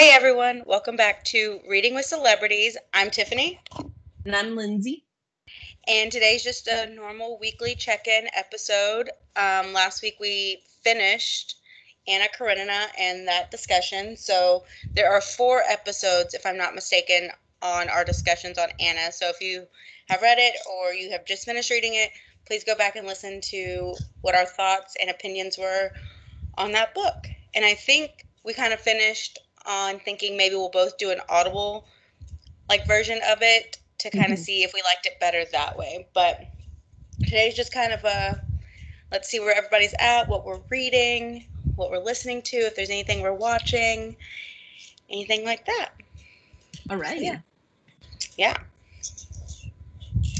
Hey everyone, welcome back to Reading with Celebrities. I'm Tiffany. And I'm Lindsay. And today's just a normal weekly check in episode. Um, last week we finished Anna Karenina and that discussion. So there are four episodes, if I'm not mistaken, on our discussions on Anna. So if you have read it or you have just finished reading it, please go back and listen to what our thoughts and opinions were on that book. And I think we kind of finished on thinking maybe we'll both do an audible like version of it to kind of mm-hmm. see if we liked it better that way. But today's just kind of a let's see where everybody's at, what we're reading, what we're listening to, if there's anything we're watching, anything like that. All right. So, yeah. Yeah.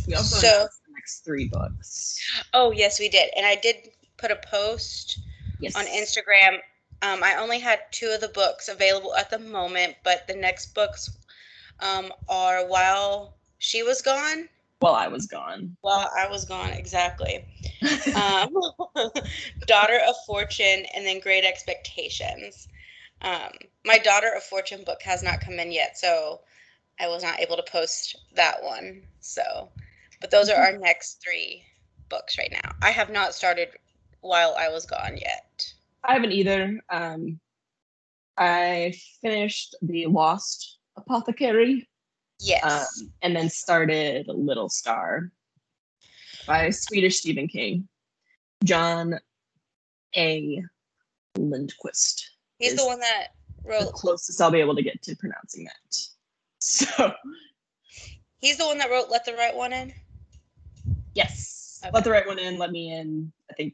We also so, next three books. Oh yes, we did, and I did put a post yes. on Instagram um, I only had two of the books available at the moment, but the next books um, are While She Was Gone. While I Was Gone. While I Was Gone, exactly. um, Daughter of Fortune and then Great Expectations. Um, my Daughter of Fortune book has not come in yet, so I was not able to post that one. So, but those are our next three books right now. I have not started While I Was Gone yet. I haven't either. Um, I finished the Lost Apothecary. Yes. Um, and then started Little Star by Swedish Stephen King. John A. Lindqvist. He's the one that wrote the closest I'll be able to get to pronouncing that. So he's the one that wrote Let the Right One In? Yes. Okay. Let the Right One In, Let Me In. I think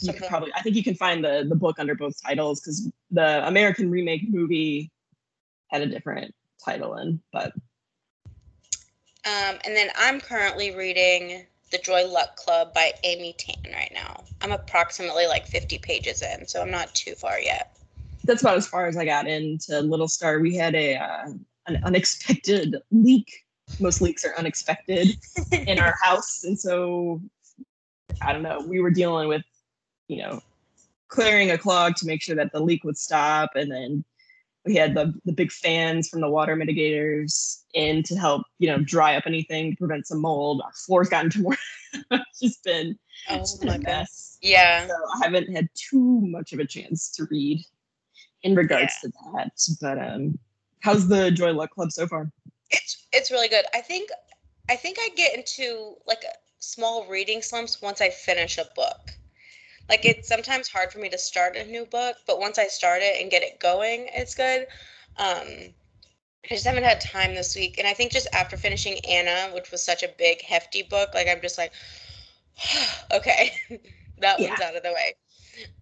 you could probably I think you can find the the book under both titles because the American remake movie had a different title in, but um, and then I'm currently reading The Joy Luck Club by Amy Tan right now. I'm approximately like 50 pages in, so I'm not too far yet. That's about as far as I got into Little Star. We had a uh, an unexpected leak. Most leaks are unexpected in our house, and so I don't know. We were dealing with you know, clearing a clog to make sure that the leak would stop. And then we had the, the big fans from the water mitigators in to help, you know, dry up anything to prevent some mold. Our floor's gotten to more. it's just been, oh just been a mess. Yeah. So I haven't had too much of a chance to read in regards yeah. to that. But um how's the Joy Luck Club so far? It's it's really good. I think I think I get into like small reading slumps once I finish a book like it's sometimes hard for me to start a new book, but once I start it and get it going, it's good. Um, I just haven't had time this week, and I think just after finishing Anna, which was such a big, hefty book, like I'm just like, okay, that yeah. one's out of the way.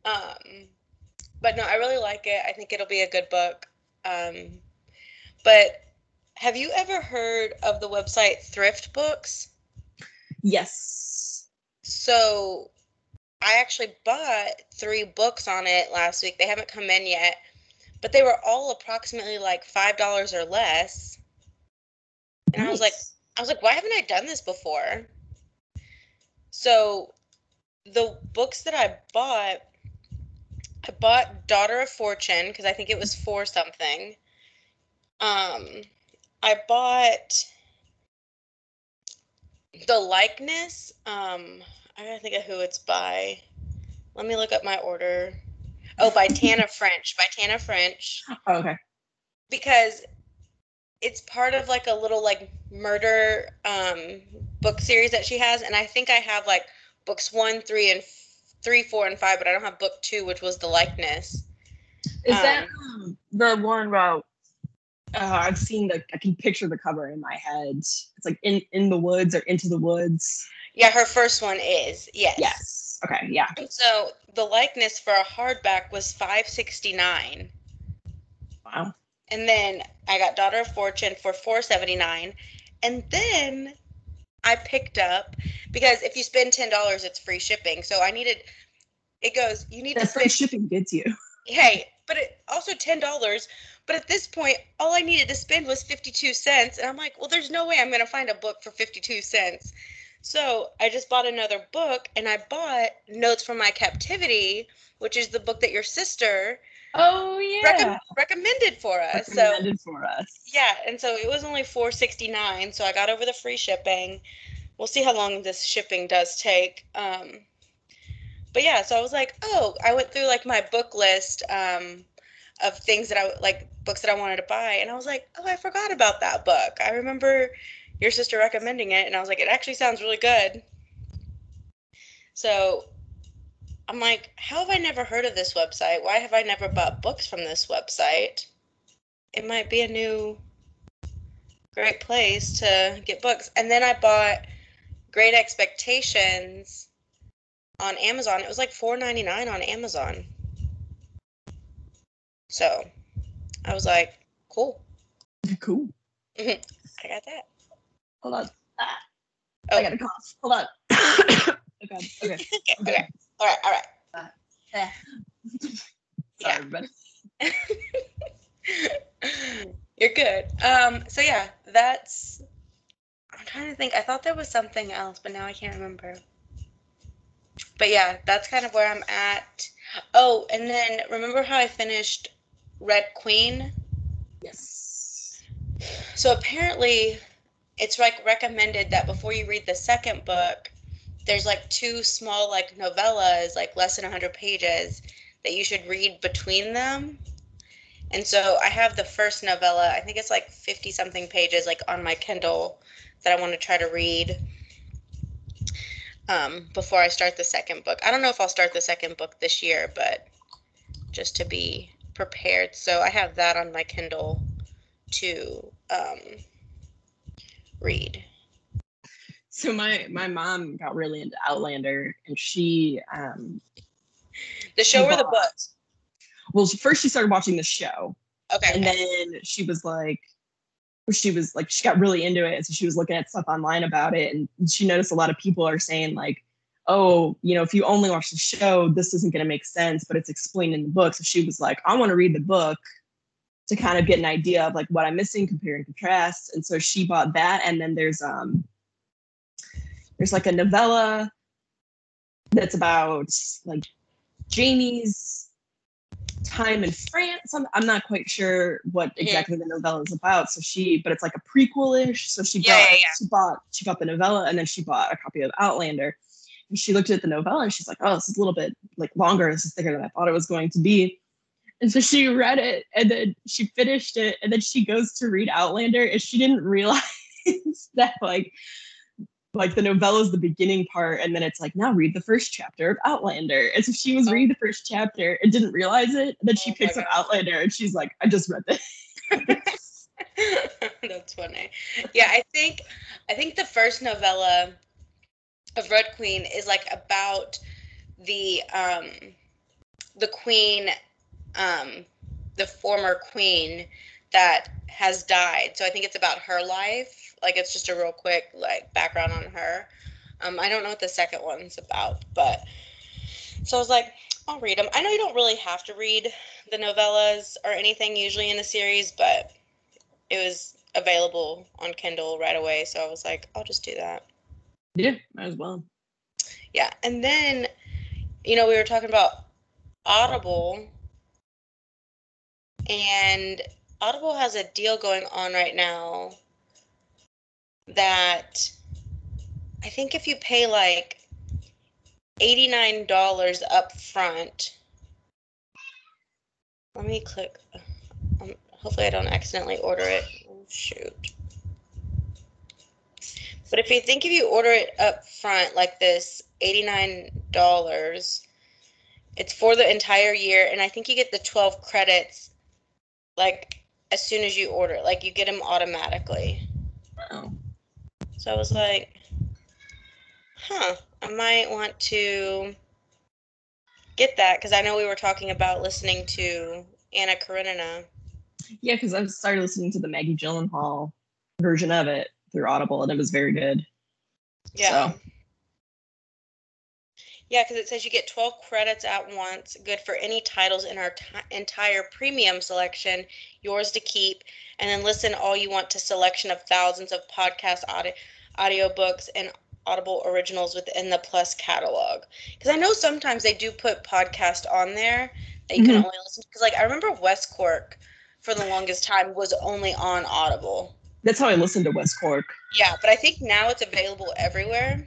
Um, but no, I really like it. I think it'll be a good book. Um, but have you ever heard of the website Thrift Books? Yes. So I actually bought three books on it last week. They haven't come in yet, but they were all approximately like five dollars or less. And nice. I was like, I was like, why haven't I done this before? So the books that I bought, I bought Daughter of Fortune because I think it was for something. Um, I bought the likeness. Um, I gotta think of who it's by. Let me look up my order. Oh, by Tana French. By Tana French. Oh, okay. Because it's part of like a little like murder um book series that she has, and I think I have like books one, three, and f- three, four, and five, but I don't have book two, which was the likeness. Is um, that um, the one about? Uh, I've seen the. I can picture the cover in my head. It's like in in the woods or into the woods. Yeah, her first one is yes. Yes. Okay. Yeah. So the likeness for a hardback was five sixty nine. Wow. And then I got Daughter of Fortune for four seventy nine, and then I picked up because if you spend ten dollars, it's free shipping. So I needed. It goes. You need that to spend. Free shipping gets you. Hey, but it also ten dollars. But at this point, all I needed to spend was fifty two cents, and I'm like, well, there's no way I'm going to find a book for fifty two cents. So I just bought another book and I bought Notes from My Captivity, which is the book that your sister Oh yeah. Recom- recommended for us. Recommended so, for us. Yeah, and so it was only four sixty nine. So I got over the free shipping. We'll see how long this shipping does take. Um, but yeah, so I was like, oh, I went through like my book list um, of things that I like books that I wanted to buy, and I was like, oh, I forgot about that book. I remember your sister recommending it, and I was like, it actually sounds really good. So I'm like, how have I never heard of this website? Why have I never bought books from this website? It might be a new great place to get books. And then I bought Great Expectations on Amazon. It was like $4.99 on Amazon. So I was like, cool. Cool. I got that. Hold on. Ah, oh. I got a cough. Hold on. okay. Okay. okay. okay. All right, all right. Uh, eh. Sorry, everybody. You're good. Um, so yeah, that's I'm trying to think. I thought there was something else, but now I can't remember. But yeah, that's kind of where I'm at. Oh, and then remember how I finished Red Queen? Yes. So apparently it's like recommended that before you read the second book, there's like two small like novellas, like less than 100 pages, that you should read between them. And so I have the first novella, I think it's like 50 something pages, like on my Kindle that I want to try to read um, before I start the second book. I don't know if I'll start the second book this year, but just to be prepared. So I have that on my Kindle to um, read so my my mom got really into Outlander, and she um the show or the book. Well, first she started watching the show. Okay. And then she was like, she was like, she got really into it, and so she was looking at stuff online about it, and she noticed a lot of people are saying like, oh, you know, if you only watch the show, this isn't going to make sense, but it's explained in the book. So she was like, I want to read the book to kind of get an idea of like what I'm missing, compare and contrast. And so she bought that, and then there's um there's like a novella that's about like Jamie's time in France. I'm, I'm not quite sure what exactly the novella is about. So she, but it's like a prequel-ish. So she yeah, bought, yeah, yeah. she bought, she bought the novella and then she bought a copy of Outlander. And she looked at the novella and she's like, oh, this is a little bit like longer. This is thicker than I thought it was going to be. And so she read it and then she finished it and then she goes to read Outlander and she didn't realize that like like the novella is the beginning part and then it's like now read the first chapter of outlander. And so she was oh. reading the first chapter and didn't realize it and then she oh picks up outlander and she's like i just read this. That's funny. Yeah i think i think the first novella of red queen is like about the um the queen um the former queen that has died so i think it's about her life like it's just a real quick like background on her. Um, I don't know what the second one's about, but so I was like, I'll read them. I know you don't really have to read the novellas or anything usually in a series, but it was available on Kindle right away, so I was like, I'll just do that. Yeah, might as well. Yeah, and then you know we were talking about Audible, and Audible has a deal going on right now that I think if you pay like $89 up front, let me click. Um, hopefully, I don't accidentally order it. Oh, shoot. But if you think if you order it up front like this, $89, it's for the entire year. And I think you get the 12 credits like as soon as you order. Like you get them automatically. Oh. So I was like, huh, I might want to get that because I know we were talking about listening to Anna Karenina. Yeah, because I've started listening to the Maggie Gyllenhaal version of it through Audible, and it was very good. Yeah. So. Yeah, because it says you get 12 credits at once, good for any titles in our t- entire premium selection, yours to keep, and then listen all you want to selection of thousands of podcast audio audiobooks and Audible originals within the Plus catalog. Because I know sometimes they do put podcast on there that you can Mhm. only listen to. Because like I remember West Cork for the longest time was only on Audible. That's how I listened to West Cork. Yeah, but I think now it's available everywhere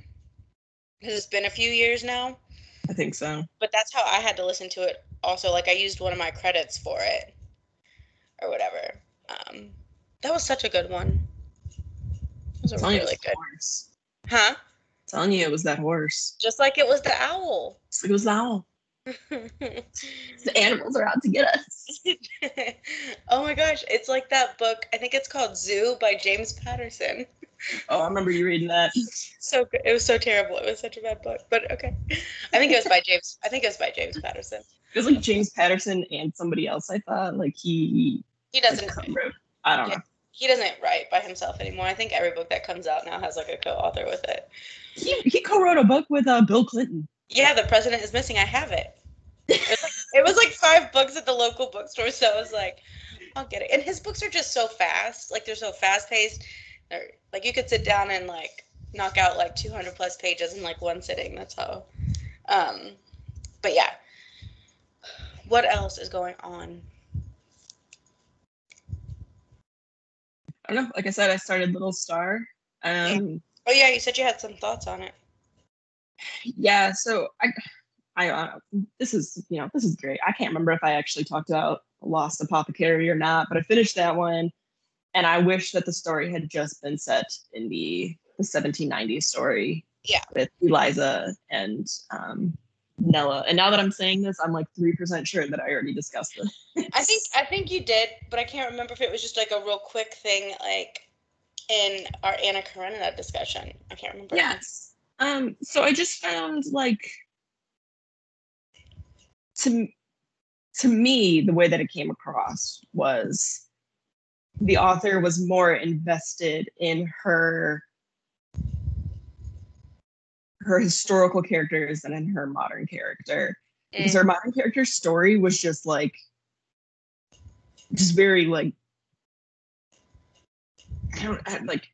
because it's been a few years now. I think so. But that's how I had to listen to it. Also, like I used one of my credits for it, or whatever. Um, that was such a good one. It was a telling really good, horse. huh? telling you, it was that horse. Just like it was the owl. It's like, it was the owl. The animals are out to get us. oh my gosh, it's like that book. I think it's called Zoo by James Patterson. Oh, I remember you reading that. So. It was so terrible. It was such a bad book, but okay. I think it was by James. I think it was by James Patterson. It was like James Patterson and somebody else. I thought like he He doesn't. co-wrote. I don't know. He doesn't write by himself anymore. I think every book that comes out now has like a co-author with it. He, he co-wrote a book with uh, Bill Clinton. Yeah, the president is missing. I have it. It was, like, it was like five books at the local bookstore, so I was like, I'll get it. And his books are just so fast. Like they're so fast paced. They're like you could sit down and like knock out like 200 plus pages in like one sitting. That's how. Um, but yeah. What else is going on? I don't know. Like I said, I started Little Star. Um, Oh yeah, you said you had some thoughts on it. yeah. So I, I, uh, this is you know this is great. I can't remember if I actually talked about Lost Apothecary or not, but I finished that one, and I wish that the story had just been set in the the 1790s story. Yeah. With Eliza and um, Nella. And now that I'm saying this, I'm like three percent sure that I already discussed it. I think I think you did, but I can't remember if it was just like a real quick thing, like in our Anna Karenina discussion. I can't remember. Yes. Um, so I just found like to to me, the way that it came across was the author was more invested in her her historical characters than in her modern character. Because her modern character story was just like just very like I don't I, like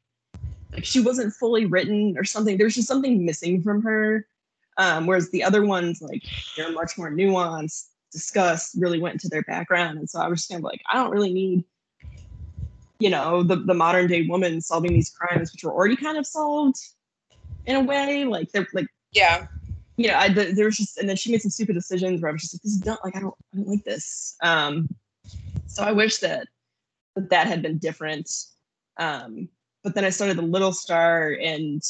like she wasn't fully written or something. There's just something missing from her. Um, whereas the other ones, like they're much more nuanced, discussed, really went into their background. And so I was just kind of like, I don't really need, you know, the, the modern day woman solving these crimes, which were already kind of solved in a way. Like they're like, Yeah. you know, I th- there was just, and then she made some stupid decisions where I was just like, this is not like I don't, I don't like this. Um, so I wish that that, that had been different. Um, but then I started the Little Star, and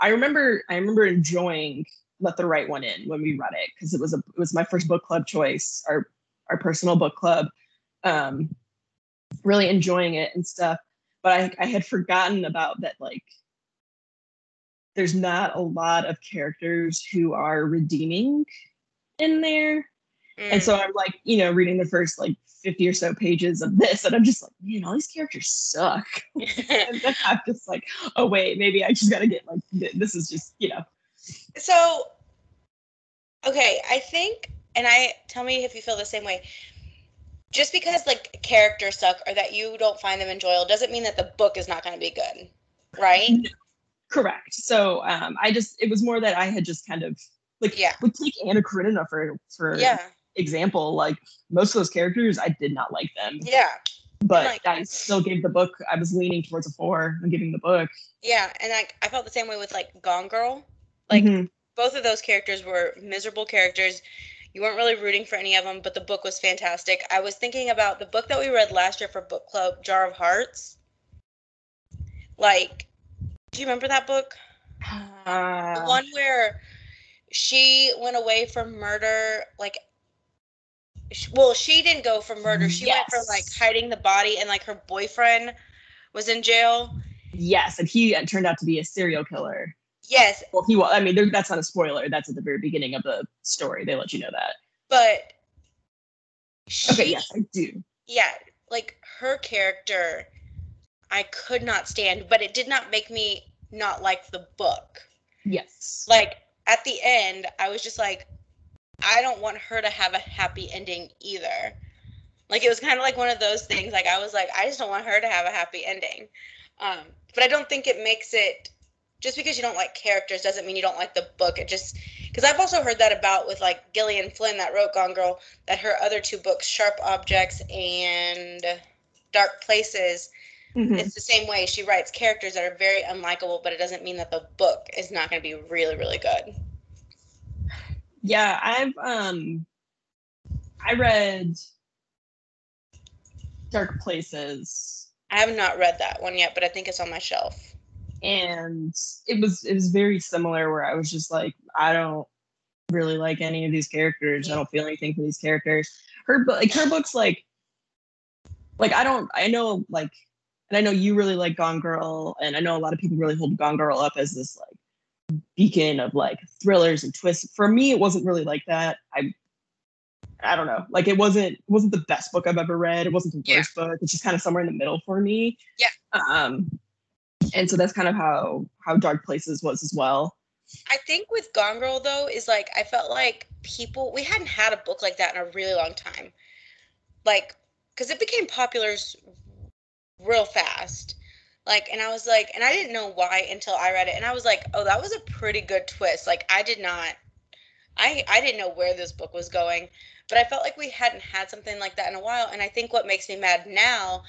I remember, I remember enjoying Let the Right One In when we read it because it was a, it was my first book club choice, our our personal book club. Um, really enjoying it and stuff. But I, I had forgotten about that, like there's not a lot of characters who are redeeming in there. And Mm. so I'm like, you know, reading the first like 50 or so pages of this, and I'm just like, man, all these characters suck. and then I'm just like, oh, wait, maybe I just got to get like, this is just, you know. so okay, I think and I tell me if you feel the same way. Just because like characters suck or that you don't find them enjoyable doesn't mean that the book is not going to be good. Right? Correct. So um, I just, it was more that I had just kind of like, Yeah. like take Anna Karenina for, for Yeah. example, like most of those characters, I did not like them, Yeah. but like- I still gave the book, I was leaning towards a four and giving the book. Yeah, and I I felt the same way with like Gone Girl. Like Mhm. both of those characters were miserable characters. You weren't really rooting for any of them, but the book was fantastic. I was thinking about the book that we read last year for book club, Jar of Hearts. Like, do you remember that book? The Uh, one where she went away from murder, like well, she didn't go from murder. She went from like hiding the body and like her boyfriend was in jail. yes, and he uh, turned out to be a serial killer. Yes, Well, he was. I mean, that's not a spoiler. That's at the very beginning of the story. They let you know that. but she, Okay, yes, I do. yeah, like her character, I could not stand, but it did not make me not like the book. Yes. Like at the end, I was just like, I don't want her to have a happy ending either. Like it was kind of like one of those things. Like I was like, I just don't want her to have a happy ending. Um, but I don't think it makes it just because you don't like characters doesn't mean you don't like the book. It just because I've also heard that about with like Gillian Flynn that wrote Gone Girl that her other two books, Sharp Objects and Dark Places, Mhm. it's the same way. She writes characters that are very unlikable, but it doesn't mean that the book is not going to be really, really good. Yeah, I've um I read Dark Places I have not read that one yet, but I think it's on my shelf. And it was it was very similar where I was just like, I don't really like any of these characters. I don't feel anything for these characters. Her book like her books like like I don't I know like and I know you really like Gone Girl and I know a lot of people really hold Gone Girl up as this like beacon of like thrillers and twists. For me it wasn't really like that. I I don't know. Like it wasn't it wasn't the best book I've ever read. It wasn't the Yeah. worst book. It's just kind of somewhere in the middle for me. Yeah. Um and so that's kind of how how Dark Places was as well. I think with Gone Girl though is like I felt like people we hadn't had a book like that in a really long time, like because it became popular real fast. Like, and I was like, and I didn't know why until I read it, and I was like, oh, that was a pretty good twist. Like, I did not, I I didn't know where this book was going, but I felt like we hadn't had something like that in a while. And I think what makes me mad now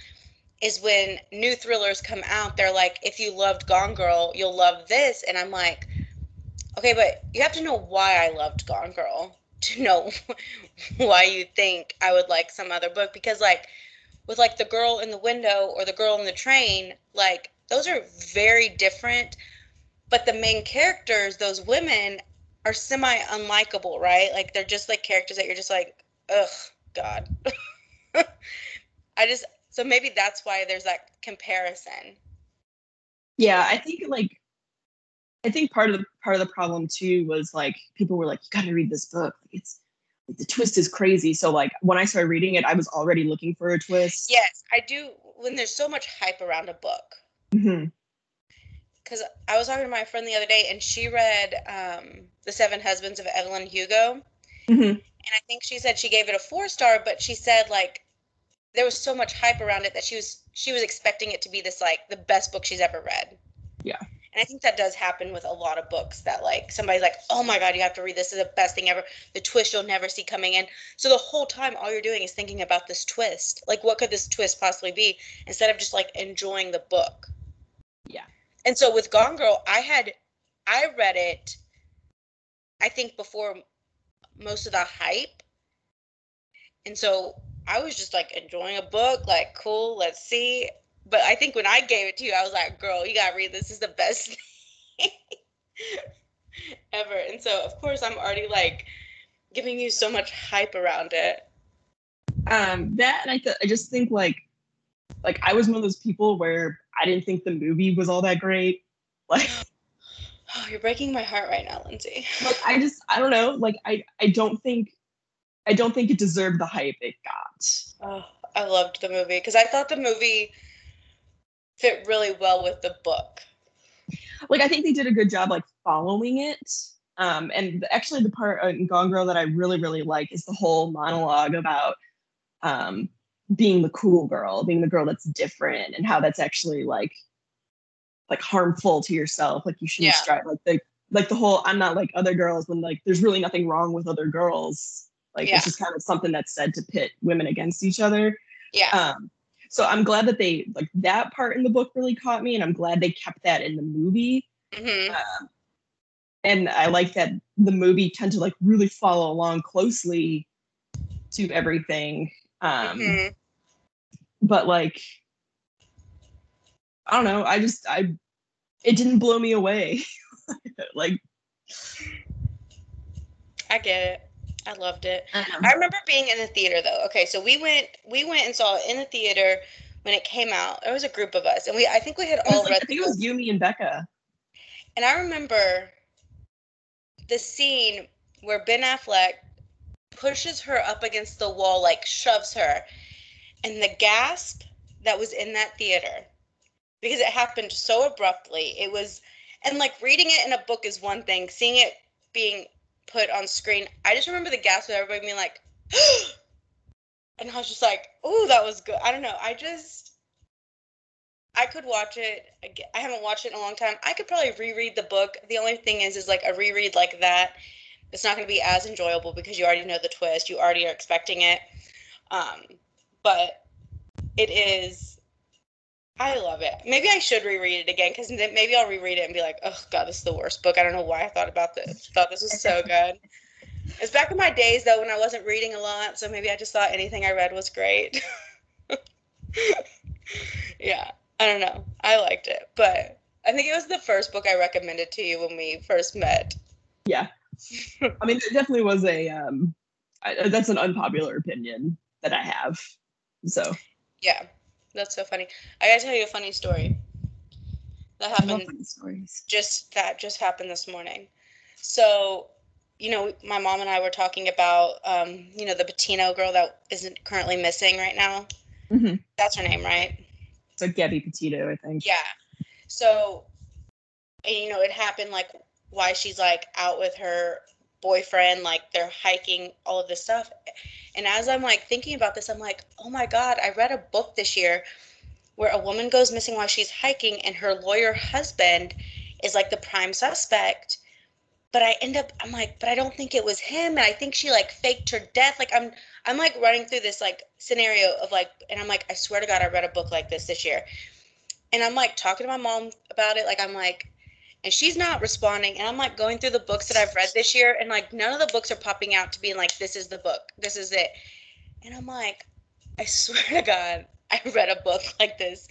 is when new thrillers come out, they're like, if you loved Gone Girl, you'll love this, and I'm like Okay, but you have to know why I loved Gone Girl to know why you think I would like some other book because like with like the girl in the window or the girl in the train, like those are very different, but the main characters, those women are semi unlikable, right? Like they're just like characters that you're just like, ugh, god. I just so maybe that's why there's that comparison. Yeah, I think like I think part of the part of the problem too was like people were like, you gotta read this book. It's the twist is crazy. So like when I started reading it, I was already looking for a twist. Yes, I do when there's so much hype around a book. Mhm. because I was talking to my friend the other day, and she read um, The Seven Husbands of Evelyn Hugo, Mhm. and I think she said she gave it a four star, but she said like there was so much hype around it that she was she was expecting it to be this like the best book she's ever read. Yeah. And I think that does happen with a lot of books that like somebody's like, oh my god, you have to read this. this is the best thing ever. The twist you'll never see coming in. So the whole time, all you're doing is thinking about this twist. Like, what could this twist possibly be? Instead of just like enjoying the book. Yeah. And so with Gone Girl, I had I read it I think before most of the hype. And so I was just like enjoying a book, like cool, let's see. But I think when I gave it to you, I was like, girl, you gotta read this. This is the best thing ever. And so of course I'm already like giving you so much hype around it. Um that and I th- I just think like like I was one of those people where I didn't think the movie was all that great. Like Oh, you're breaking my heart right now, Lindsay. like I just I don't know. Like I I don't think I don't think it deserved the hype it got. Oh, I loved the movie because I thought the movie fit really well with the book. like I think they did a good job like following it. Um, and actually, the part in Gone Girl that I really really like is the whole monologue about um, being the cool girl, being the girl that's different, and how that's actually like like harmful to yourself. Like you shouldn't Yeah. strive like the like the whole I'm not like other girls when like there's really nothing wrong with other girls. Like Yeah. it's just kind of something that's said to pit women against each other. Yeah. Um, so I'm glad that they like that part in the book really caught me, and I'm glad they kept that in the movie. hmm Um, and I like that the movie tend to like really follow along closely to everything. Um, hmm But like, I don't know. I just I it didn't blow me away. like I get it. I loved it. um, I remember being in the theater though. Okay, so we went we went and saw it in the theater when it came out. It was a group of us, and we I think we had all like- read I think it was you, me, and Becca. And I remember the scene where Ben Affleck pushes her up against the wall, like shoves her, and the gasp that was in that theater because it happened so abruptly. It was, and like reading it in a book is one thing, seeing it being put on screen, I just remember the gasp of everybody being like, and I was just like, "Ooh, that was good." I don't know. I just, I could watch it. I haven't watched it in a long time. I could probably reread the book. The only thing is, is like a reread like that it's not going to be as enjoyable because you already know the twist. You already are expecting it. Um, but it is. I love it. Maybe I should reread it again because maybe I'll reread it and be like, "Oh God, this is the worst book." I don't know why I thought about this. Thought this was so good. It's back in my days though when I wasn't reading a lot, so maybe I just thought anything I read was great. yeah, I don't know. I liked it, but I think it was the first book I recommended to you when we first met. Yeah, I mean, it definitely was a. Um, I, that's an unpopular opinion that I have. So yeah, that's so funny. I gotta tell you a funny story. That happened. stories. Just that just happened this morning. So, you know, my mom and I were talking about, um, you know, the Patino girl that isn't currently missing right now. Mm-hmm. That's her name, right? So Gabby Petito, I think. Yeah. So, and, you know, it happened like why she's like out with her boyfriend, like they're hiking, all of this stuff. And as I'm like thinking about this, I'm like, oh my God, I read a book this year where a woman goes missing while she's hiking and her lawyer husband is like the prime suspect. But I end up, I'm like, but I don't think it was him. And I think she like faked her death. Like I'm, I'm like running through this like scenario of like, and I'm like, I swear to God, I read a book like this this year. And I'm like talking to my mom about it. Like I'm like, and she's not responding and i'm like going through the books that i've read this year and like none of the books are popping out to being like this is the book. This is it. And i'm like i swear to god i read a book like this.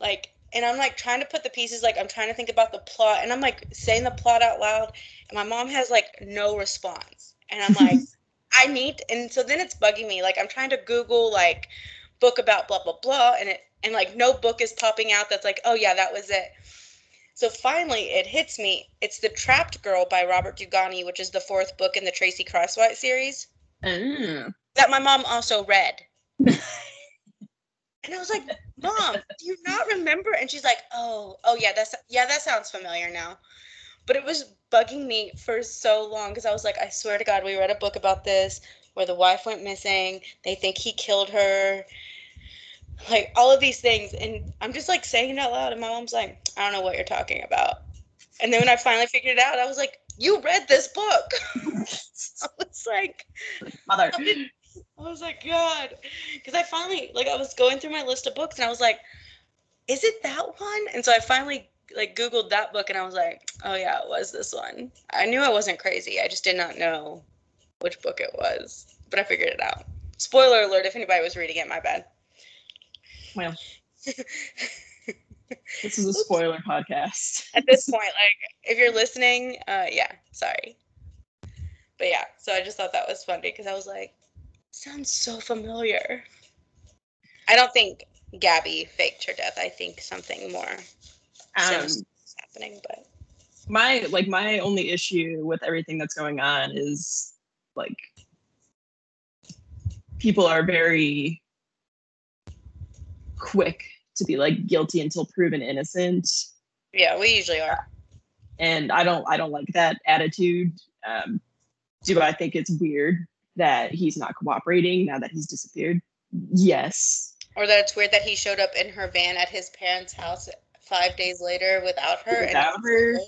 Like and i'm like trying to put the pieces like i'm trying to think about the plot and i'm like saying the plot out loud and my mom has like no response. And i'm like i need and so then it's bugging me. Like i'm trying to google like book about blah blah blah and it and like no book is popping out that's like oh yeah that was it so finally, it hits me. It's The Trapped Girl by Robert Dugoni, which is the fourth book in the Tracy Crosswhite series. Mm. That my mom also read. and I was like, "Mom, do you not remember?" And she's like, "Oh, oh yeah, that's yeah, that sounds familiar now." But it was bugging me for so long because I was like, "I swear to God, we read a book about this where the wife went missing. They think he killed her." Like all of these things and i'm just like saying it out loud and my mom's like i don't know what you're talking about. And then when i finally figured it out i was like you read this book. I was like mother. I was like god. Because i finally like i was going through my list of books and i was like is it that one? And so i finally like googled that book and i was like oh yeah it was this one. I knew i wasn't crazy i just did not know which book it was but i figured it out. Spoiler alert if anybody was reading it my bad well, this is a spoiler podcast. At this point, like if you're listening, uh, yeah, sorry. But yeah, so I just thought that was funny because I was like, sounds so familiar. I don't think Gabby faked her death. I think something more um, is happening. But my like my only issue with everything that's going on is like people are very quick to be like guilty until proven innocent. Yeah, we usually are. And I don't I don't like that attitude. Um, do I think it's weird that he's not cooperating now that he's disappeared? Yes. Or that it's weird that he showed up in her van at his parents' house five days later without her. Without and her.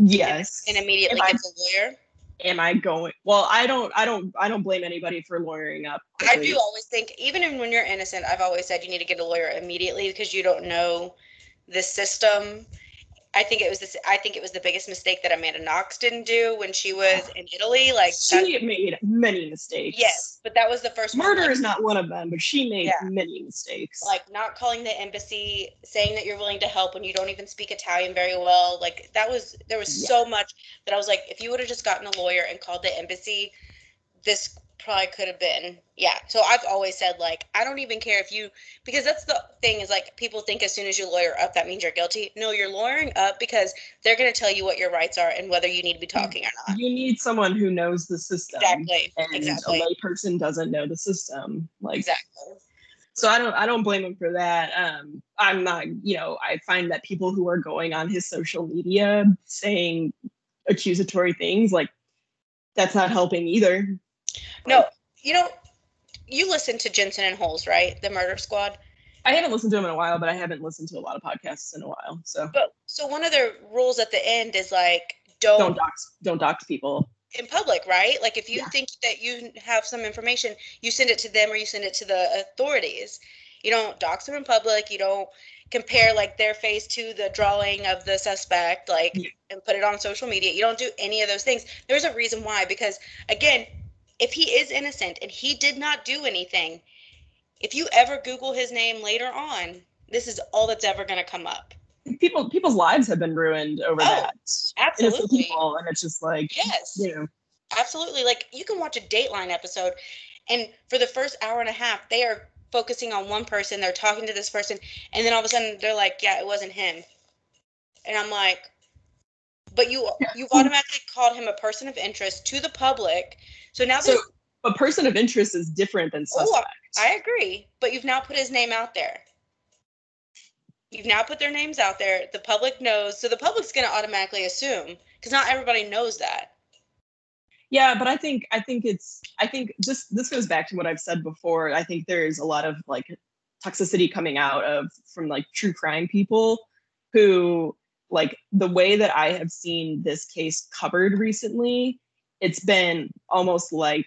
Yes. And, and immediately gets a lawyer am I going? Well, I don't, I don't, I don't blame anybody for lawyering up. Quickly. I do always think, even when you're innocent, I've always said you need to get a lawyer immediately because you don't know the system I think it was this. I think it was the biggest mistake that Amanda Knox didn't do when she was in Italy. Like she made many mistakes. Yes, but that was the first. Murder one, is not one of them, but she made yeah. many mistakes. Like not calling the embassy, saying that you're willing to help when you don't even speak Italian very well. Like that was there was yeah. so much that I was like, if you would have just gotten a lawyer and called the embassy, this probably could have been. Yeah so i've always said like i don't even care if you because that's the thing is like people think as soon as you lawyer up that means you're guilty. No you're lawyering up because they're going to tell you what your rights are and whether you need to be talking or not. You need someone who knows the system exactly and exactly. a layperson doesn't know the system like exactly. So i don't i don't blame him for that um i'm not you know i find that people who are going on his social media saying accusatory things like that's not helping either no, you know, you listen to Jensen and Holes, right? The Murder Squad. I haven't listened to them in a while, but I haven't listened to a lot of podcasts in a while. So, but so one of their rules at the end is like don't don't dox don't dox people. in public, right? Like if you Yeah. think that you have some information, you send it to them or you send it to the authorities. You don't dox them in public. You don't compare like their face to the drawing of the suspect, like Yeah. and put it on social media. You don't do any of those things. There's a reason why, because again, if he is innocent and he did not do anything, if you ever Google his name later on, this is all that's ever going to come up. people people's lives have been ruined over Oh, that. Innocent Absolutely. people, and it's just like Yes. you know, Absolutely. Like you can watch a Dateline episode, and for the first hour and a half, they are focusing on one person. They're talking to this person, and then all of a sudden, they're like, "Yeah, it wasn't him," and I'm like, "But you you've automatically called him a person of interest to the public, so now So a person of interest is different than Oh, suspect. I agree, but you've now put his name out there. You've now put their names out there. The public knows, so the public's going to automatically assume because not everybody knows that. Yeah, but I think I think it's I think this this goes back to what I've said before. I think there's a lot of like toxicity coming out of from like true crime people who like the way that I have seen this case covered recently, it's been almost like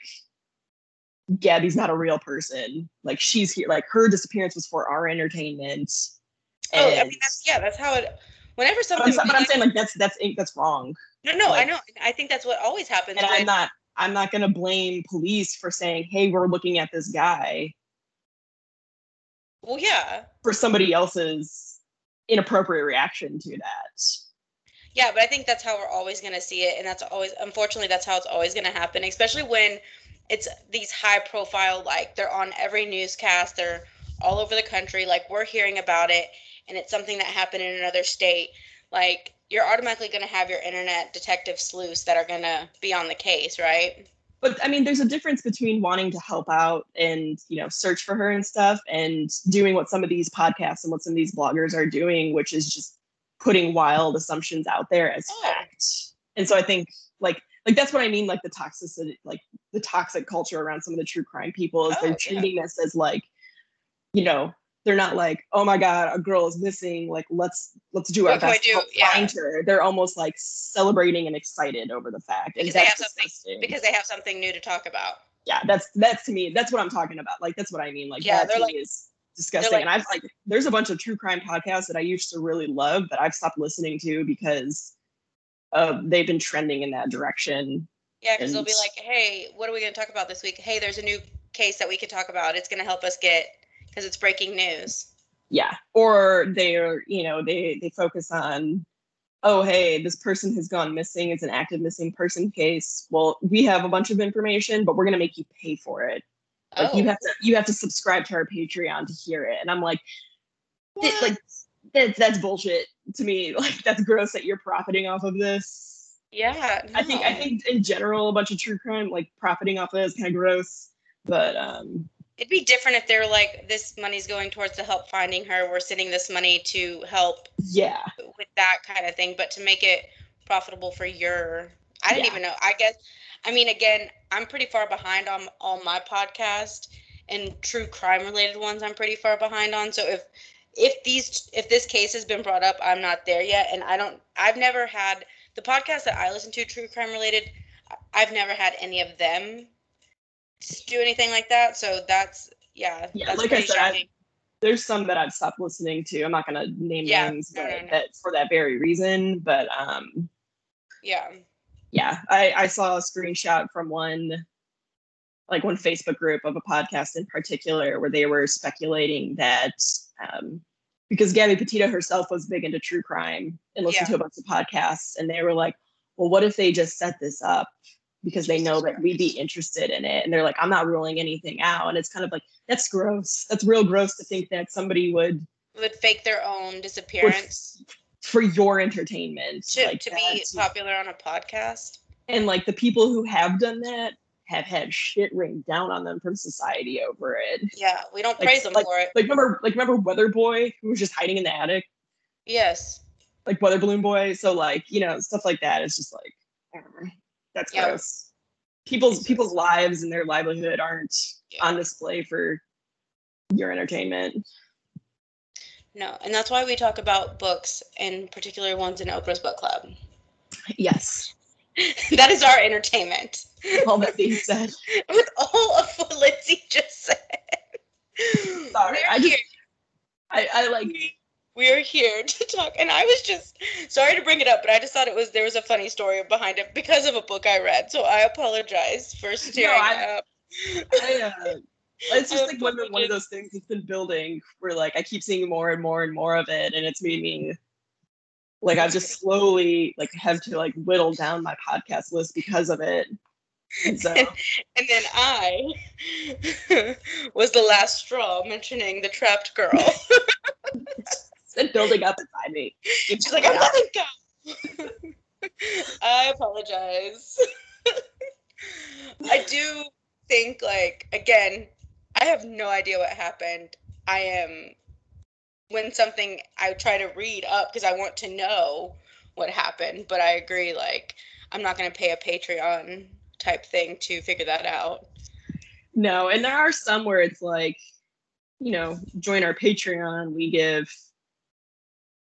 Gabby's not a real person. Like she's here, like her disappearance was for our entertainment. Oh, I mean, that's, yeah, that's how it. Whenever but something, I'm, but I'm saying like that's that's that's wrong. no, no, I like- know. I think that's what always happens. and I'm not I'm not gonna blame police for saying, hey, we're looking at this guy well, yeah, for somebody else's inappropriate reaction to that. Yeah, but I think that's how we're always going to see it, and that's always, unfortunately, that's how it's always going to happen, especially when it's these high profile, like they're on every newscast, they're all over the country, like we're hearing about it, and it's something that happened in another state. Like you're automatically going to have your internet detective sleuths that are going to be on the case, right? But I mean, there's a difference between wanting to help out and you know search for her and stuff, and doing what some of these podcasts and what some of these bloggers are doing, which is just putting wild assumptions out there as fact. And so I think like like that's what I mean, like the toxicity, like the toxic culture around some of the true crime people is Oh, they're yeah. treating this as like, you know, they're not like, oh my god, a girl is missing. Like let's let's do our What best to do? Yeah. find her. They're almost like celebrating and excited over the fact. Because they have something- disgusting. Because they have something new to talk about. yeah, that's that's to me. That's what I'm talking about. Like that's what I mean. Like Yeah, they're like- is disgusting. like- and I've like there's a bunch of true crime podcasts that I used to really love that I've stopped listening to because uh, they've been trending in that direction. Yeah, because they'll be like, "Hey, what are we going to talk about this week? Hey, there's a new case that we could talk about. It's going to help us get because it's breaking news." Yeah, or they're you know they they focus on. Oh, hey, this person has gone missing. It's an active missing person case. Well, we have a bunch of information, but we're going to make you pay for it. Like you Oh, have to you have to subscribe to our Patreon to hear it. And I'm like, like that's that's bullshit to me. Like that's gross that you're profiting off of this. yeah, I think I think in general a bunch of true crime like profiting off of it is kind of gross. But um it'd be different if they're like, "This money's going towards the help finding her. We're sending this money to help yeah. with that kind of thing." But to make it profitable for your, I didn't Yeah. even know. I guess, I mean, again, I'm pretty far behind on all my podcast and true crime related ones. I'm pretty far behind on. So if if these if this case has been brought up, I'm not there yet, and I don't. I've never had the podcast that I listen to, true crime related. I've never had any of them do anything like that. So that's yeah. Yeah, that's like I said, I-. There's some that I've stopped listening to. I'm not gonna name Yeah, names no, but no, no. that for that very reason. But um yeah. Yeah, I, I saw a screenshot from one like one Facebook group of a podcast in particular where they were speculating that um, because Gabby Petito herself was big into true crime and listened Yeah. to a bunch of podcasts, and they were like, well, what if they just set this up because they know that we'd be interested in it? And they're like, I'm not ruling anything out. And it's kind of like, that's gross. That's real gross to think that somebody would, Would fake their own disappearance for your entertainment. to, like to be popular on a podcast. and like the people who have done that have had shit rained down on them from society over it. Yeah, we don't Like- praise them like- for it. Like remember, like remember Weather Boy who was just hiding in the attic, Yes. like Weather Balloon Boy. So like you know stuff like that is just like that's Yeah. gross. People's people's lives and their livelihood aren't Yeah. on display for your entertainment. No, and that's why we talk about books, and particular ones in Oprah's book club. Yes. that is our entertainment. All that being said, With all of what Lindsay just said. Sorry, we're I just- here. I, I like we are here to talk and i was just sorry to bring it up but i just thought it was there was a funny story behind it because of a book i read so i apologize for stirring I- up I, uh, it's just like one of, one of those things that's been building where like I keep seeing more and more and more of it, and it's made me like I've just slowly like have to like whittle down my podcast list because of it. And so and then i was the last straw mentioning the trapped girl it's been building up inside me. she's like i'm letting go i apologize i do think like again i have no idea what happened i am when something i try to read up because i want to know what happened but i agree like i'm not going to pay a patreon type thing to figure that out No, and there are some where it's like, you know, join our Patreon, we give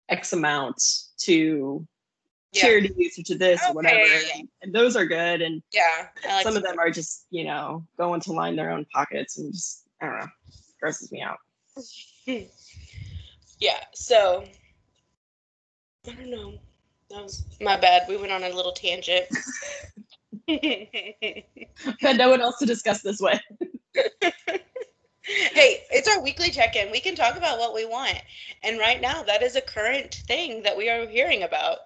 X amount to. Charities or to this Okay, or whatever. And, and those are good. And yeah like some of them are just, you know, going to line their own pockets and just I don't know, grosses me out. yeah so i don't know that was my bad we went on a little tangent Had no one else to discuss this with. hey, it's our weekly check-in. We can talk about what we want. And right now that is a current thing that we are hearing about.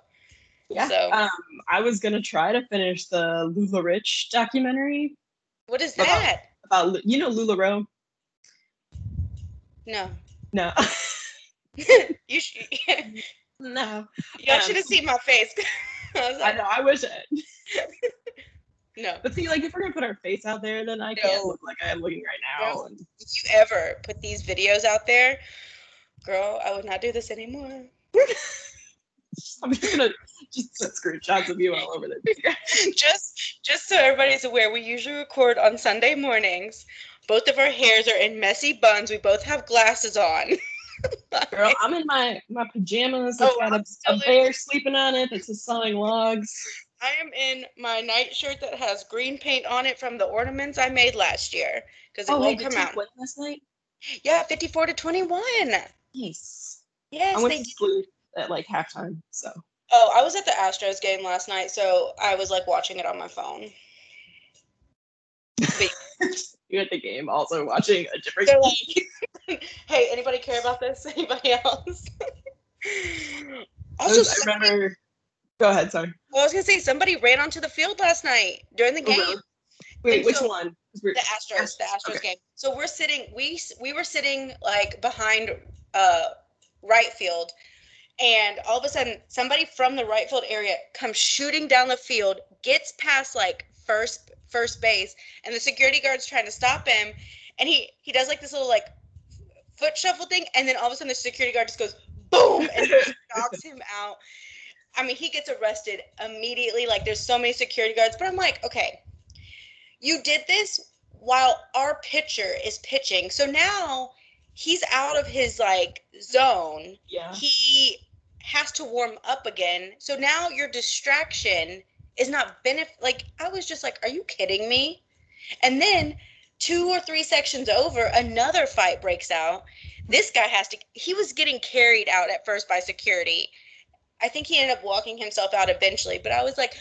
Yeah. So- Um, I was gonna try to finish the LuLaRich documentary What is that? about you know LuLaRoe. No. No. you sh- no. y'all Um, should have seen my face. I was I know. I wish it. no. But see, like if we're gonna put our face out there, then I can't look like I am looking right now. No. And If you ever put these videos out there, girl, I would not do this anymore. I'm just gonna just put screenshots of you all over the just just so everybody's aware, we usually record on Sunday mornings. Both of our hairs are in messy buns. We both have glasses on. Girl, I'm in my my pajamas. That's Oh, got I'm a, still a in- bear sleeping on it. That's just sawing logs. I am in my nightshirt that has green paint on it from the ornaments I made last year because it Oh, won't did come you out. win last night? Yeah, 54 to 21. Nice. Yes, I went they to sleep at like halftime, so Oh, I was at the Astros game last night, so I was like watching it on my phone. you're at the game also watching a different. They're like, "Hey, anybody care about this? Anybody else?" I, also, was- I somebody- remember. Go ahead. Sorry. I was gonna say somebody ran onto the field last night during the Oh, game. really? Wait, And which so- one? 'Cause we're- The Astros, the Astros Okay. game. So we're sitting, we we were sitting like behind uh right field, and all of a sudden somebody from the right field area comes shooting down the field, gets past like first first base, and the security guard's trying to stop him, and he he does like this little like foot shuffle thing, and then all of a sudden the security guard just goes boom and knocks him out. I mean, he gets arrested immediately. Like, there's so many security guards, but I'm like, okay, you did this while our pitcher is pitching. So now he's out of his like zone. yeah. He has to warm up again. So now your distraction is not benefit. Like, I was just like, are you kidding me? And then two or three sections over, another fight breaks out. This guy has to, he was getting carried out at first by security. I think he ended up walking himself out eventually, but I was like,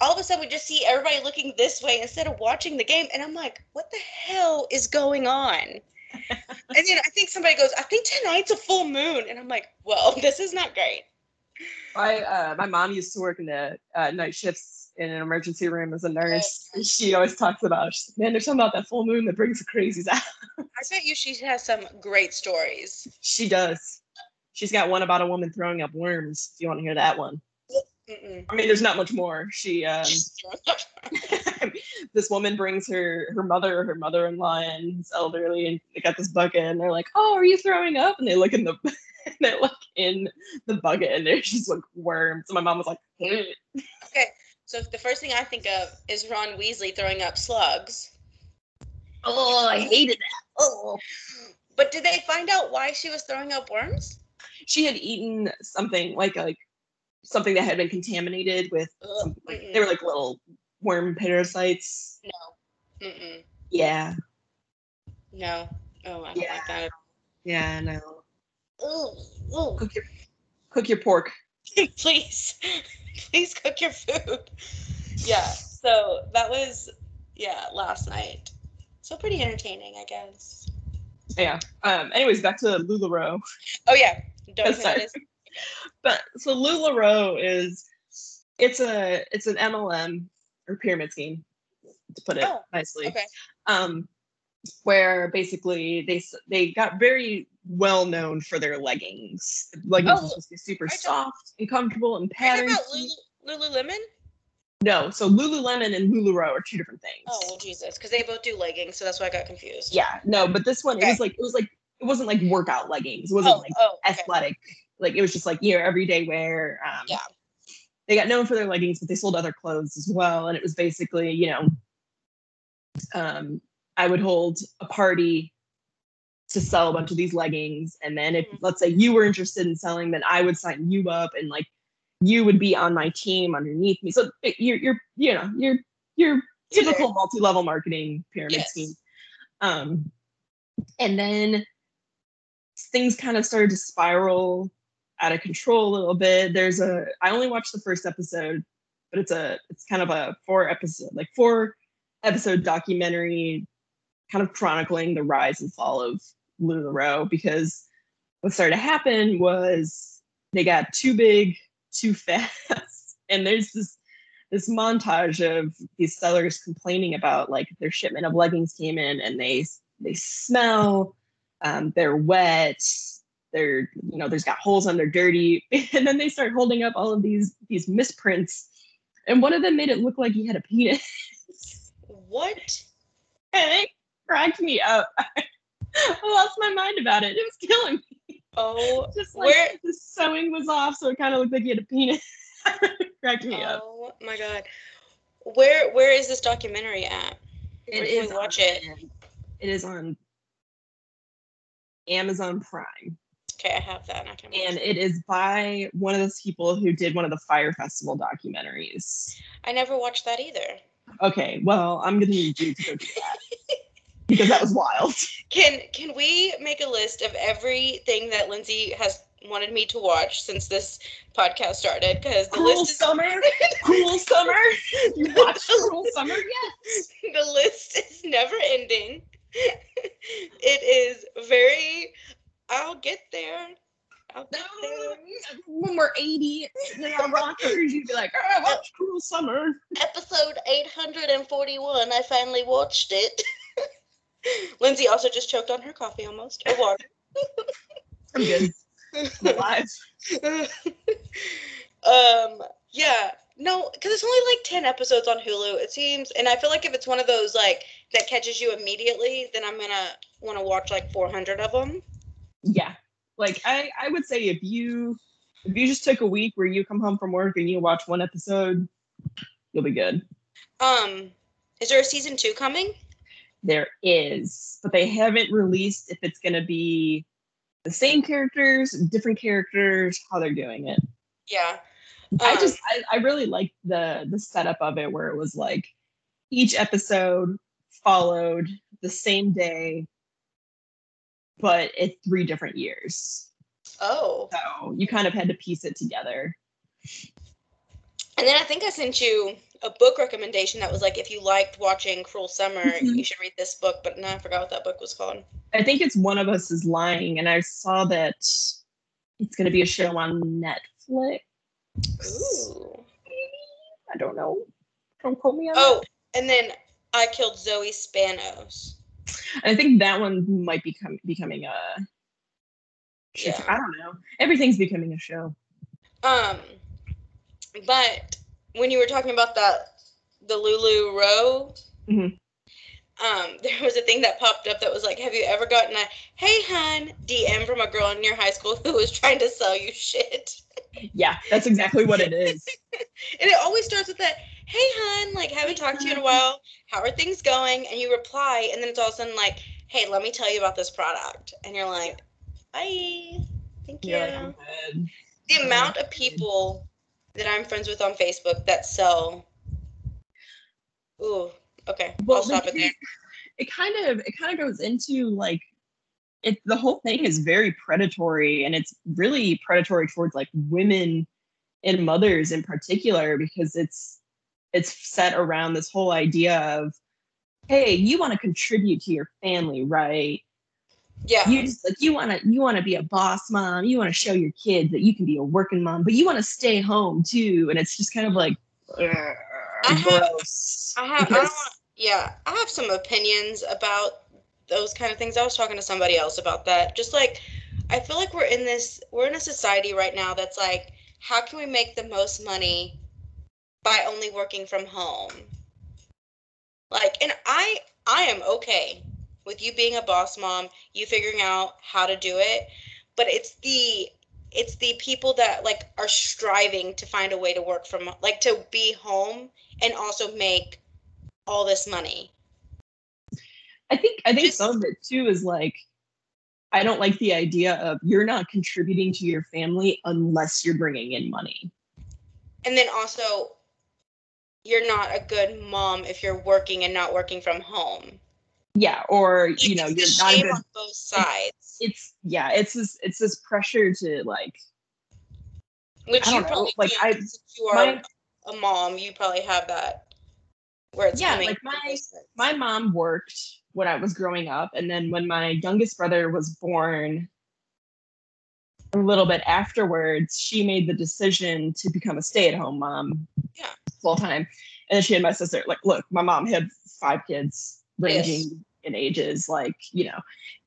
all of a sudden we just see everybody looking this way instead of watching the game. And I'm like, what the hell is going on? and then I think somebody goes, I think tonight's a full moon. And I'm like, well, this is not great. My uh, my mom used to work in the uh, night shifts in an emergency room as a nurse. and She always talks about, she's man, there's something about that full moon that brings the crazies out. I bet you she has some great stories. She does. She's got one about a woman throwing up worms. If you want to hear that one, Mm-mm. I mean, there's not much more. She, um, this woman brings her her mother, her mother-in-law, and elderly, and they got this bucket, and they're like, "Oh, are you throwing up?" And they look in the, they look in the bucket, and there's just like worms. And my mom was like, "Ugh." so the first thing I think of is Ron Weasley throwing up slugs. "Oh, I hated that." Oh. But did they find out why she was throwing up worms? She had eaten something like like something that had been contaminated with Ugh, like they were like little worm parasites. No. Mm-mm. Yeah. No. Oh, I don't Yeah. like that at Yeah, I know. all. Ooh, ooh. Cook your cook your pork. please please cook your food yeah so that was yeah last night so pretty entertaining i guess Yeah. Um anyways, back to LuLaRoe. oh yeah don't That's know who that fine. is. But so LuLaRoe is it's a it's an MLM or pyramid scheme to put it Oh, nicely. okay um, where basically they they got very well known for their leggings. Leggings Oh, were supposed to be super soft and comfortable and about Lulu, lululemon No, so Lululemon and Lularoe are two different things. oh well jesus because they both do leggings so that's why i got confused Yeah, no, but this one it was like it was like it wasn't like workout leggings. It wasn't oh, like oh okay. athletic. Like it was just like you know everyday wear. Um, Yeah. They got known for their leggings, but they sold other clothes as well. And it was basically you know, um, I would hold a party to sell a bunch of these leggings, and then if Mhm. let's say you were interested in selling, then I would sign you up, and like you would be on my team underneath me. So you're you're you know you're you're You're typical multi-level marketing pyramid Yes. scheme. Um, and then things kind of started to spiral out of control a little bit. There's a I only watched the first episode, but it's a it's kind of a four episode like four episode documentary kind of chronicling the rise and fall of LuLaRoe because what started to happen was they got too big too fast. And there's this this montage of these sellers complaining about like their shipment of leggings came in and they they smell um, they're wet they're you know there's got holes on they're dirty. And then they start holding up all of these these misprints. And one of them made it look like he had a penis. What? And it cracked me up lost my mind about it. It was killing me. Oh just like Where- the sewing was off so it kind of looked like he had a penis. Cracked me up. Oh my god. Where where is this documentary at? It Where can we watch on- it? It is on Amazon Prime, okay i have that and i can and it. it is by one of those people who did one of the Fire Festival documentaries. i never watched that either. Okay, well, I'm gonna need you to go do that because that was wild. Can can we make a list of everything that Lindsay has wanted me to watch since this podcast started? Because the Cruel list is summer, cool summer. You watched Cruel Summer? Yes. the list is never ending. it is very. I'll get there. I'll get there. When we're 80 in our rockers, you'd be like, oh, I watched Cruel Summer. Episode eight hundred and forty-one. I finally watched it. Lindsay also just choked on her coffee almost. Or water. I'm good. I'm alive. um yeah. No because it's only like 10 episodes on hulu it seems. And i feel like if it's one of those like that catches you immediately then i'm gonna want to watch like 400 of them yeah. Like i i would say if you if you just took a week where you come home from work and you watch one episode you'll be good. Um is there a season two coming there is but they haven't released if it's going to be the same characters different characters how they're doing it. Yeah. I Um, just I, I really liked the the setup of it where it was like each episode followed the same day but it's three different years. Oh. So you kind of had to piece it together and then i think i sent you a book recommendation that was like if you liked watching cruel summer Mhm. you should read this book but now i forgot what that book was called I think it's one of us is lying, and I saw that it's going to be a show on Netflix. Ooh. I don't know. Don't quote me on oh and then i killed zoe spanos that. I think that one might become becoming a. show. Yeah. I don't know. Everything's becoming a show. Um, but when you were talking about that, the Lulu Row, Mhm. um, there was a thing that popped up that was like, "Have you ever gotten a hey hun DM from a girl in your high school who was trying to sell you shit?" Yeah, that's exactly what it is. And it always starts with that, "Hey hun, like haven't talked to you in a while. How are things going?" And you reply, and then it's all of a sudden like, "Hey, let me tell you about this product," and you're like, "Bye, thank you." Good. the amount of people that I'm friends with on Facebook that sell. Ooh, okay. Well, I'll stop like, it there. it kind of it kind of goes into like it the whole thing is very predatory and it's really predatory towards like women and mothers in particular because it's it's set around this whole idea of hey you want to contribute to your family right Yeah. you just like you want to you want to be a boss mom you want to show your kids that you can be a working mom but you want to stay home too and it's just kind of like ugh, I have- gross I have. I don't because- want. Yeah, I have some opinions about those kind of things. I was talking to somebody else about that. Just like, I feel like we're in this. We're in a society right now that's like, how can we make the most money by only working from home? Like, and I, I am okay with you being a boss mom, you figuring out how to do it, but it's the it's the people that like are striving to find a way to work from like to be home and also make all this money. I think I think Just- some of it too is like I don't like the idea of you're not contributing to your family unless you're bringing in money. And then also you're not a good mom if you're working and not working from home. Yeah, or you know you're not good. on both sides. It's yeah, it's this it's this pressure to like Which I you know, probably like, I- you are my a mom, you probably have that where it's Yeah, like my- my mom worked when I was growing up, and then when my youngest brother was born, a little bit afterwards, she made the decision to become a stay-at-home mom. Yeah. Full time. And then she had my sister. Like, look, my mom had five kids ranging Yes. in ages, like, you know.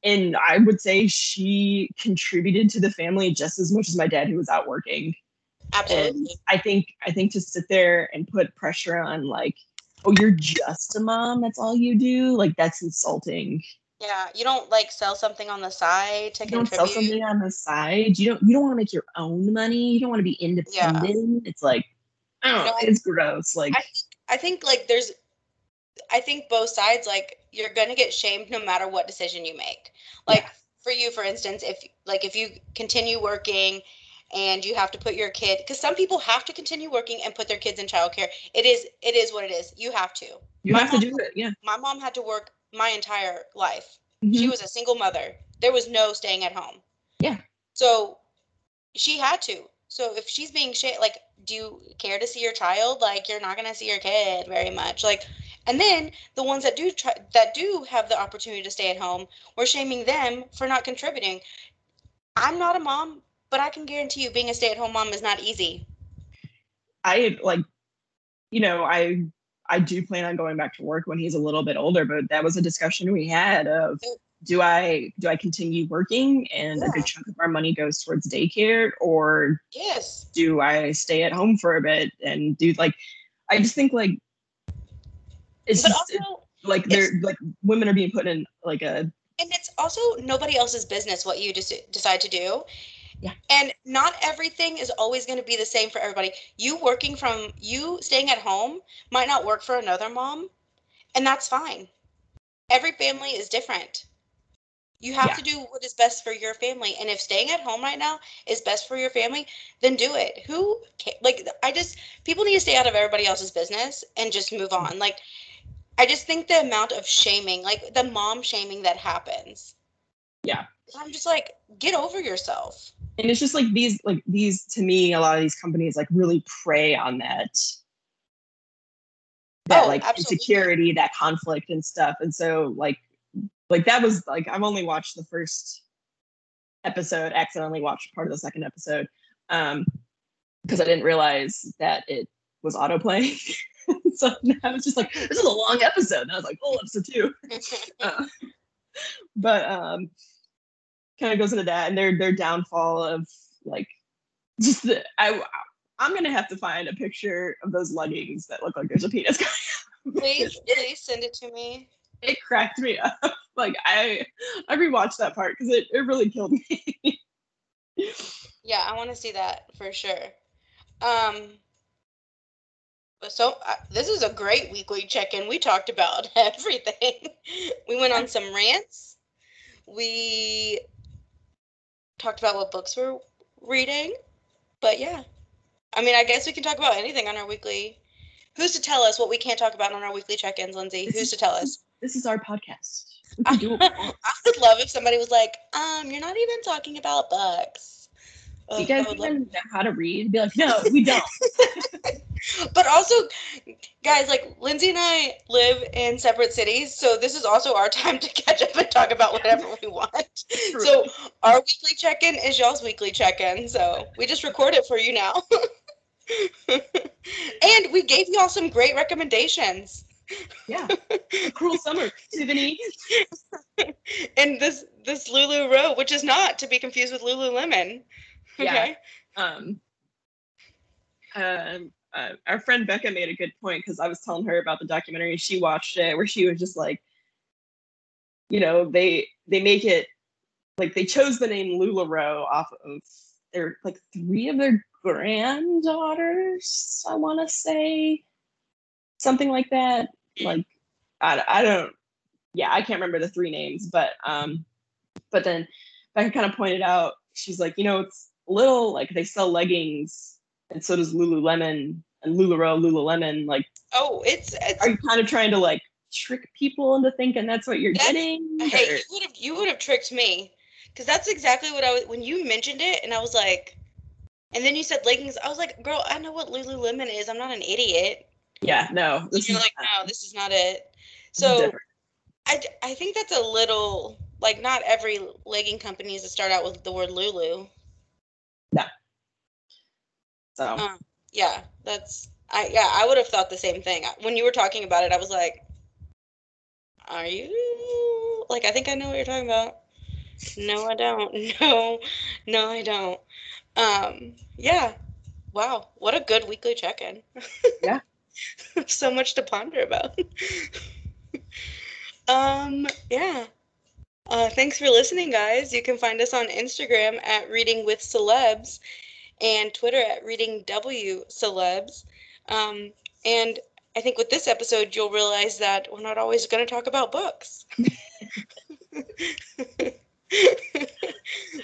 And I would say she contributed to the family just as much as my dad who was out working. And Absolutely. I think I think to sit there and put pressure on like, oh, you're just a mom, that's all you do, like that's insulting. Yeah, you don't like sell something on the side to You don't sell something on the side. You don't you don't want to make your own money. You don't want to be independent. Yeah. It's like, I don't know, it's gross. Like I- I think like there's I think both sides like you're going to get shamed no matter what decision you make. Like Yeah. for you for instance, if like if you continue working and you have to put your kid cuz some people have to continue working and put their kids in childcare. It is it is what it is. You have to. you my have to do it. Yeah. My mom had to work my entire life. She Mhm. was a single mother. There was no staying at home. Yeah. So she had to. So if she's being shit, like, do you care to see your child? Like, you're not gonna see your kid very much. Like, and then the ones that do try, that do have the opportunity to stay at home, we're shaming them for not contributing. I'm not a mom, but I can guarantee you, being a stay-at-home mom is not easy. I like, you know, I I do plan on going back to work when he's a little bit older, but that was a discussion we had of do I do I continue working and a good chunk of our money goes towards daycare or Yes. do I stay at home for a bit and do like I just think like it's But just also, like they're like women are being put in like a and it's also nobody else's business what you just decide to do. Yeah. And not everything is always going to be the same for everybody. You working from you staying at home might not work for another mom, and that's fine. Every family is different. You have Yeah. to do what is best for your family, and if staying at home right now is best for your family, then do it. Who like I just people need to stay out of everybody else's business and just move on. Like I just think the amount of shaming, like the mom shaming that happens. Yeah. I'm just like, get over yourself. and it's just like these like these to me a lot of these companies like really prey on that that Oh, like absolutely. insecurity that conflict and stuff and so like like that was like i've only watched the first episode accidentally watched part of the second episode um because i didn't realize that it was autoplay so i was just like this is a long episode and i was like oh episode two uh, but um kind of goes into that and their their downfall of like just the, I I'm gonna have to find a picture of those leggings that look like there's a penis coming out. please, please send it to me. It cracked me up. Like I I rewatched that part because it, it really killed me. Yeah, I want to see that for sure. Um, so uh, this is a great weekly check-in. We talked about everything. we went on some rants. We talked about what books we're reading. But yeah, I mean, I guess we can talk about anything on our weekly. Who's to tell us what we can't talk about on our weekly check-ins, Lindsay? This Who's is- to tell us? This is our podcast. We can do what we want. I would love if somebody was like, um, you're not even talking about books. Do you guys love- even know how to read? Be like, no, we don't. But also, guys, like Lindsay and I live in separate cities, so this is also our time to catch up and talk about whatever we want. So our weekly check-in is y'all's weekly check-in. So we just record it for you now. and we gave y'all some great recommendations. yeah, cruel summer, Tiffany. And this this Lulu Row, which is not to be confused with Lululemon. Yeah. Okay. Um, um, uh, our friend Becca made a good point because I was telling her about the documentary she watched it, where she was just like, you know, they they make it like they chose the name Lularoe off of their like three of their granddaughters. I want to say something like that. Like I, I don't yeah I can't remember the three names, but um, but then Becca kind of pointed out she's like you know it's little like they sell leggings and so does Lululemon and Lularoe Lululemon like Oh, it's it's are you kind of trying to like trick people into thinking that's what you're That's- getting Hey, or- you would have you would have tricked me, because that's exactly what I was when you mentioned it, and I was like, and then you said leggings. I was like, girl, I know what Lululemon is. I'm not an idiot. yeah no this you're is like, no, this is not it. So different. I, I think that's a little like not every legging company is to start out with the word Lulu. So Uh, yeah, that's I yeah I would have thought the same thing when you were talking about it. I was like, are you like I think I know what you're talking about. No, I don't. No, no, I don't. Um, yeah. Wow, what a good weekly check-in. Yeah. so much to ponder about. um, yeah. Uh, thanks for listening, guys. You can find us on Instagram at Reading with Celebs and Twitter at Reading W Celebs. Um, and I think with this episode, you'll realize that we're not always going to talk about books. we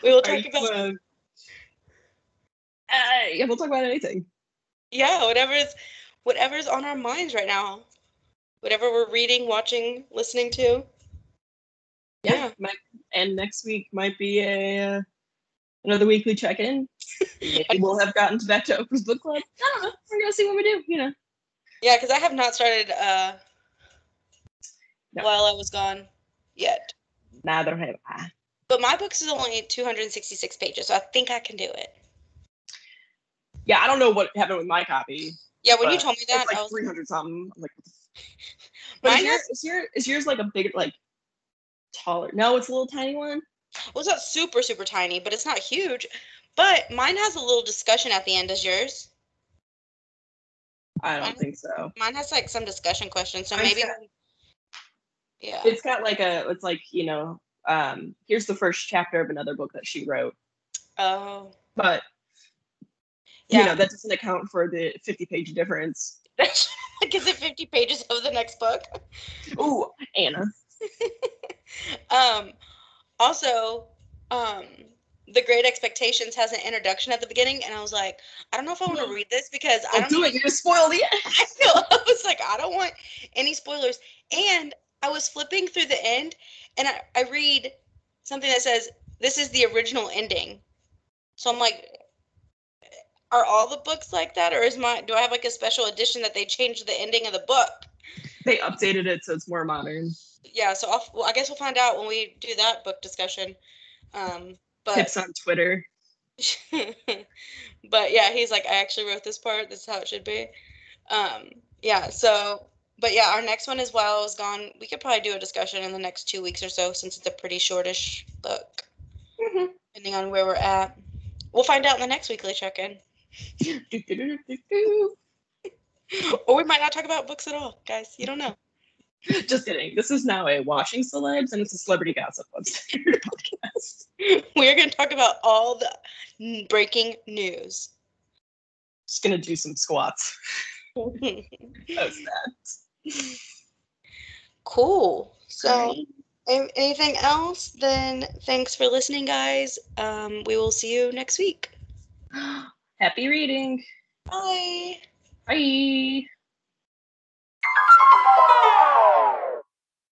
will talk you, about uh, uh, yeah we'll talk about anything yeah, whatever's whatever's on our minds right now, whatever we're reading, watching, listening to. Yeah. might, and next week might be a uh, another weekly check-in maybe we'll have gotten back to Oprah's book club I don't know we're gonna see what we do you know Yeah, because I have not started uh, No. while I was gone yet. neither have I But my books is only 266 pages, so I think I can do it. yeah I don't know what happened with my copy Yeah, when you told me that, it's like I was 300 something. I'm like, but is, Mine your, has- is, your, is yours like a big, like taller? No, it's a little tiny one. well, it's not super, super tiny, but it's not huge. But mine has a little discussion at the end. Does yours? I don't Mine- think so. Mine has like some discussion questions, so maybe. got- Yeah. It's got like a, it's like, you know, um, here's the first chapter of another book that she wrote. Oh. But, Yeah. you know, that doesn't account for the 50 page difference. like, is it 50 pages of the next book? Ooh, Anna. Um, also, um, The Great Expectations has an introduction at the beginning, and I was like, I don't know if I want to read this because I don't do it. You're going to spoil the end. I. I was like, I don't want any spoilers. And I was flipping through the end and I, I read something that says, This is the original ending. So I'm like, Are all the books like that? Or is my do I have like a special edition that they changed the ending of the book? They updated it so it's more modern. Yeah, so I'll, well, I guess we'll find out when we do that book discussion. Um, but Tips on Twitter. but yeah, he's like, I actually wrote this part. This is how it should be. Um, yeah. So, but yeah, our next one is while I was gone. We could probably do a discussion in the next two weeks or so, since it's a pretty shortish book, Mhm. depending on where we're at. We'll find out in the next weekly check-in, or we might not talk about books at all, guys. You don't know. Just kidding. This is now a washing Celebs and it's a celebrity gossip podcast. We're going to talk about all the breaking news. Just gonna do some squats. Post that. cool. So. An- Anything else? Then thanks for listening, guys. Um, we will see you next week. Happy reading. Bye. Bye.